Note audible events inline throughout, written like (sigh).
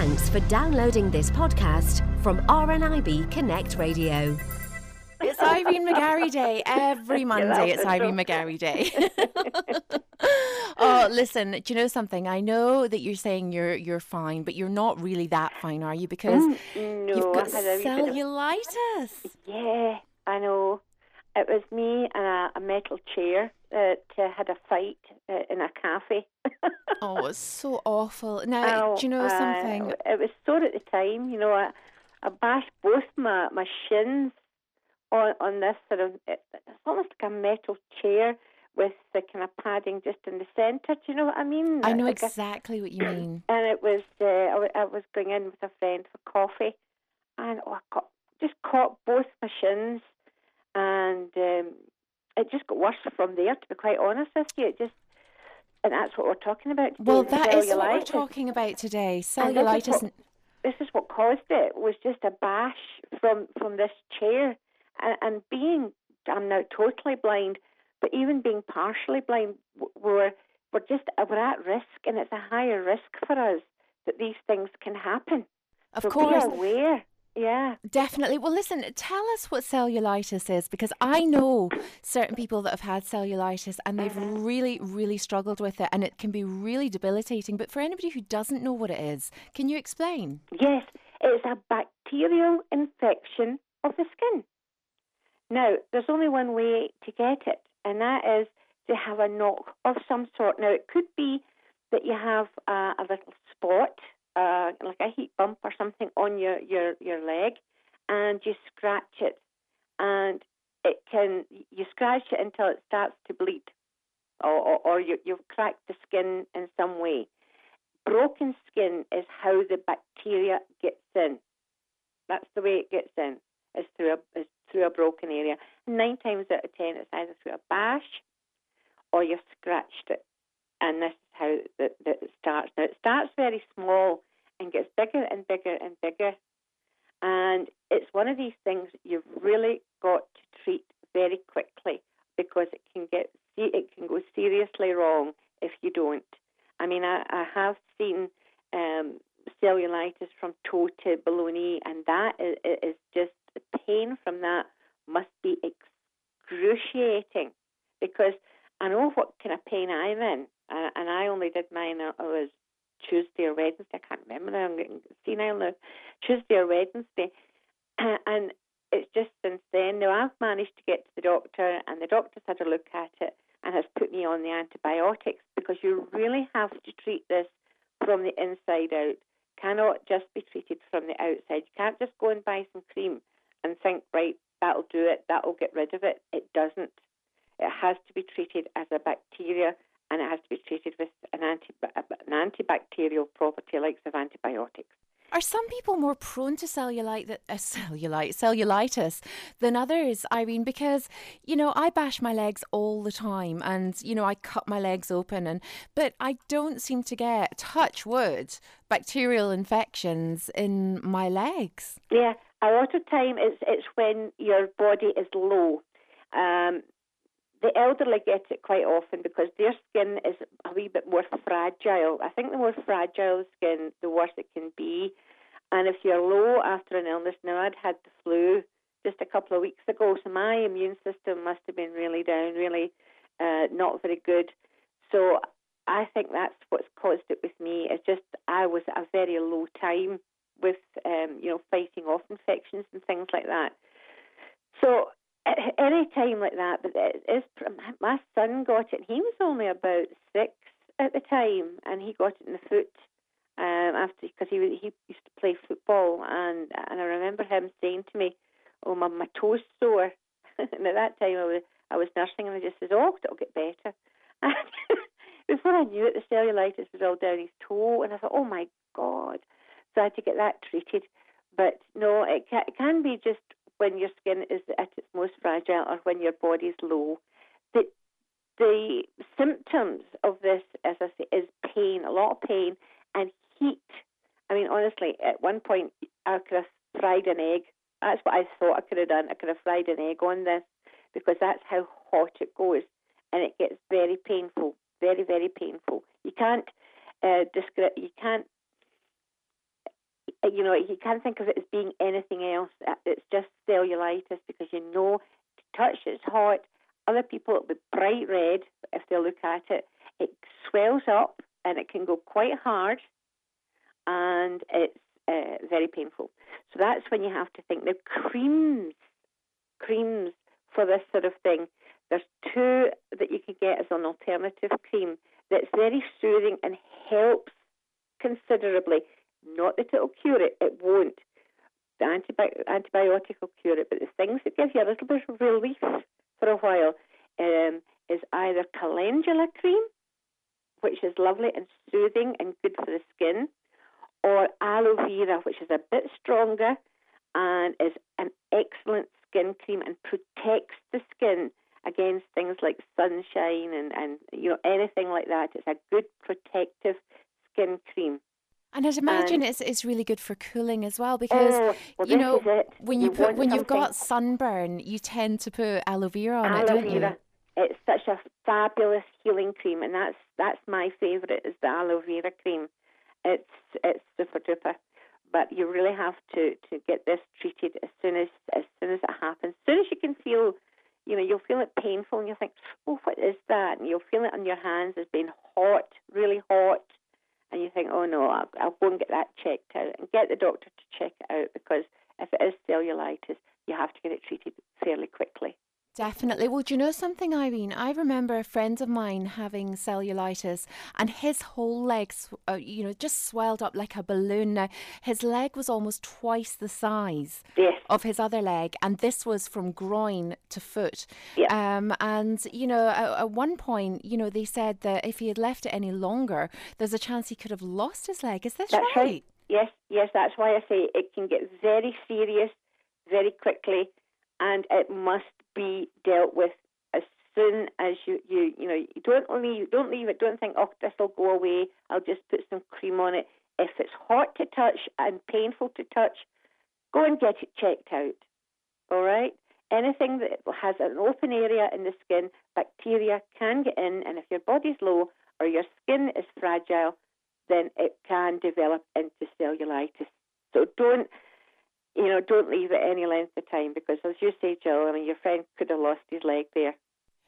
Thanks for downloading this podcast from RNIB Connect Radio. It's Irene McGarry Day. Every Monday, it's Irene McGarry Day. (laughs) oh, listen, do you know something? I know that you're saying you're you're fine, but you're not really that fine, are you? Because Mm, no, you've got I had a wee bit of- cellulitis. Yeah, I know. It was me and a, a metal chair that uh, had a fight uh, in a cafe. (laughs) Oh, it's so awful. Now, Oh, do you know uh, something? It was sore at the time. You know, I, I bashed both my, my shins on on this sort of. It, it's almost like a metal chair with the kind of padding just in the centre. Do you know what I mean? I know Like a- exactly what you mean. (clears throat) and it was uh, I, I was going in with a friend for coffee, and oh, I got, just caught both my shins, and um, it just got worse from there. To be quite honest with you, it just and that's what we're talking about. Today, Well, that is what we're talking about today. And this is Cellulitis. what- This is what caused it. Was just a bash from from this chair, and, and being I'm now totally blind, but even being partially blind, we're we're just we're at risk, and it's a higher risk for us that these things can happen. Of so course. Yeah. Definitely. Well, listen, tell us what cellulitis is because I know certain people that have had cellulitis and they've Mm-hmm. really, really struggled with it and it can be really debilitating. But for anybody who doesn't know what it is, can you explain? Yes, it's a bacterial infection of the skin. Now, there's only one way to get it, and that is to have a knock of some sort. Now, it could be that you have uh, a little spot, uh, like a heat bump or something, on your, your, your leg, and you scratch it, and it can you scratch it until it starts to bleed, or, or, or you, you've cracked the skin in some way broken skin is how the bacteria gets in. That's the way it gets in. Is through a is through a broken area. Nine times out of ten, it's either through a bash or you've scratched it, and this is how that that it starts. Now it starts very small and gets bigger and bigger and bigger, and it's one of these things you've really got to treat very quickly because it can get it can go seriously wrong if you don't. I mean, I, I have seen um, cellulitis from toe to below knee, and that is, is just the pain from that must be excruciating because I know what kind of pain I'm in, and, I only did mine. It was Tuesday or Wednesday. I can't remember. I'm getting senile now. Tuesday or Wednesday, and it's just since then. Now I've managed to get to the doctor, and the doctor's had a look at it and has put me on the antibiotics because you really have to treat this from the inside out. Cannot just be treated from the outside. You can't just go and buy some cream and think, right, that'll do it, that'll get rid of it. It doesn't. It has to be treated as a bacteria and it has to be treated with an, anti- an antibacterial property like of antibiotics. Are some people more prone to cellulite, uh, (laughs) cellulite, cellulitis than others, Irene? Because you know I bash my legs all the time, and you know I cut my legs open, and but I don't seem to get touch wood bacterial infections in my legs. Yeah, a lot of time it's it's when your body is low. Um, the elderly get it quite often because their skin is a wee bit more fragile. I think the more fragile the skin, the worse it can be. And if you're low after an illness, now I'd had the flu just a couple of weeks ago, so my immune system must have been really down, really uh, not very good. So I think that's what's caused it with me. It's just I was at a very low time with um, you know fighting off infections and things like that. So any time like that, but it is my son got it. He was only about six at the time, and he got it in the foot um, after because he he used to play football, and and I remember him saying to me, "Oh, my my toes sore." (laughs) and at that time, I was I was nursing, and I just said, "Oh, it'll get better." (laughs) Before I knew it, the cellulitis was all down his toe, and I thought, "Oh my god!" So I had to get that treated. But no, it can, it can be just when your skin is at its most fragile or when your body's low. The the symptoms of this, as I say, is pain, a lot of pain and heat. I mean, honestly, at one point I could have fried an egg. That's what I thought I could have done. I could have fried an egg on this because that's how hot it goes, and it gets very painful, very very painful. You can't uh, describe. You can't you know, you can't think of it as being anything else. Uh, it's just cellulitis because you know, to touch it's hot. Other people it'll be bright red if they look at it. It swells up and it can go quite hard, and it's uh, very painful. So that's when you have to think. Now, creams, creams for this sort of thing. There's two that you can get as an alternative cream that's very soothing and helps considerably. Not that it'll cure it, it won't. The antibi- antibiotic will cure it, but the things that give you a little bit of relief for a while um, is either calendula cream, which is lovely and soothing and good for the skin, or aloe vera, which is a bit stronger and is an excellent skin cream and protects the skin against things like sunshine and, and you know anything like that. It's a good protective skin cream. And I'd imagine it's it's really good for cooling as well uh, because oh, well, you know when you, you put when something. you've got sunburn, you tend to put aloe vera on aloe it, don't vera. you? It's such a fabulous healing cream, and that's that's my favourite is the aloe vera cream. It's it's super duper, but you really have to to get this treated as soon as as soon as it happens. As soon as you can feel, you know, you'll feel it painful, and you think, oh, what is that? And you'll feel it on your hands as being hot, really hot, and you think, oh no, I'll, I'll go and get that checked out and get the doctor to check it out because if it is cellulitis, you have to get it treated fairly quickly. Definitely. Well, do you know something, Irene? I remember a friend of mine having cellulitis, and his whole legs, uh, you know, just swelled up like a balloon. Now, his leg was almost twice the size Yes. of his other leg, and this was from groin to foot. Yeah. Um, and you know, at, at one point, you know, they said that if he had left it any longer, there's a chance he could have lost his leg. Is this That's right? right. Yes, yes, that's why I say it can get very serious very quickly and it must be dealt with as soon as you, you you know, you don't leave don't leave it, don't think, oh this'll go away, I'll just put some cream on it. If it's hot to touch and painful to touch, go and get it checked out. All right? Anything that has an open area in the skin, bacteria can get in, and if your body's low or your skin is fragile, then it can develop into cellulitis. So don't, you know, don't leave it any length of time because, as you say, Jill, I mean, your friend could have lost his leg there.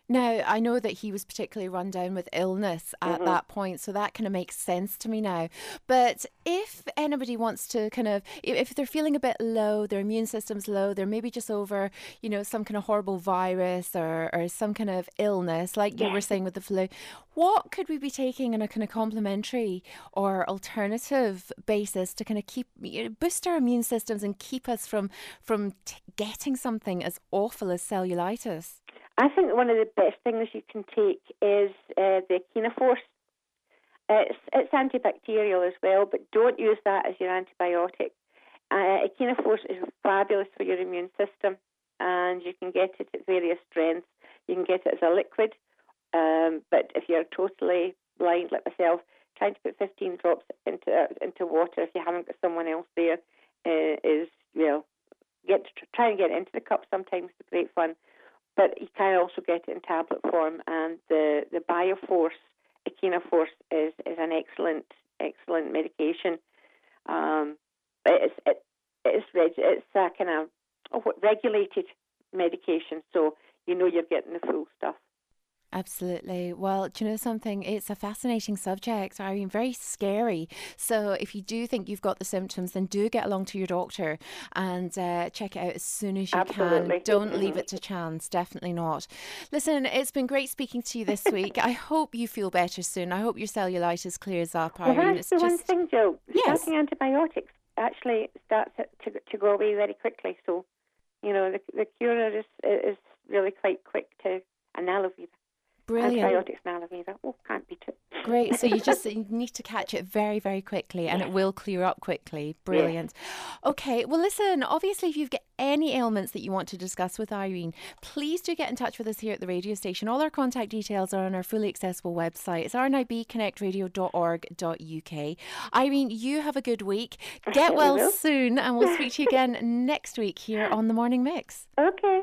Now, I know that he was particularly run down with illness at Mhm. that point, so that kind of makes sense to me now. But if anybody wants to kind of, if they're feeling a bit low, their immune system's low, they're maybe just over, you know, some kind of horrible virus or, or some kind of illness, like you were saying with the flu, what could we be taking on a kind of complementary or alternative basis to kind of keep, you know, boost our immune systems and keep us from, from t- getting something as awful as cellulitis? I think one of the best things you can take is uh, the Echinaforce. It's, it's antibacterial as well, but don't use that as your antibiotic. Uh, Echinaforce is fabulous for your immune system, and you can get it at various strengths. You can get it as a liquid, um, but if you're totally blind like myself, trying to put 15 drops into uh, into water if you haven't got someone else there uh, is well, get try and get it into the cup. Sometimes it's great fun but you can also get it in tablet form. And the the Bioforce, Echinaforce, is is an excellent excellent medication. Um, it's it, it's reg- it's a kind of oh, regulated medication, so you know you're getting the full stuff. Absolutely. Well, do you know something? It's a fascinating subject. I mean, very scary. So, if you do think you've got the symptoms, then do get along to your doctor and uh, check it out as soon as you Absolutely. can. Don't leave Mhm. it to chance. Definitely not. Listen, it's been great speaking to you this week. I hope you feel better soon. I hope your cellulitis clears up, Well, Irene. that's It's the one just thing, Joe. Yes. Starting antibiotics actually starts to to go away very quickly. So, you know, the the cure is is really quite quick to an aloe vera. Brilliant. Antibiotics and aloe vera. Oh, can't beat it. Great. So you just (laughs) you need to catch it very, very quickly and it will clear up quickly. Brilliant. Okay. Well, listen, obviously, if you've got any ailments that you want to discuss with Irene, please do get in touch with us here at the radio station. All our contact details are on our fully accessible website. It's rnibconnectradio.org.uk. Irene, you have a good week. Get well will. soon and we'll speak to you again (laughs) next week here on The Morning Mix. Okay.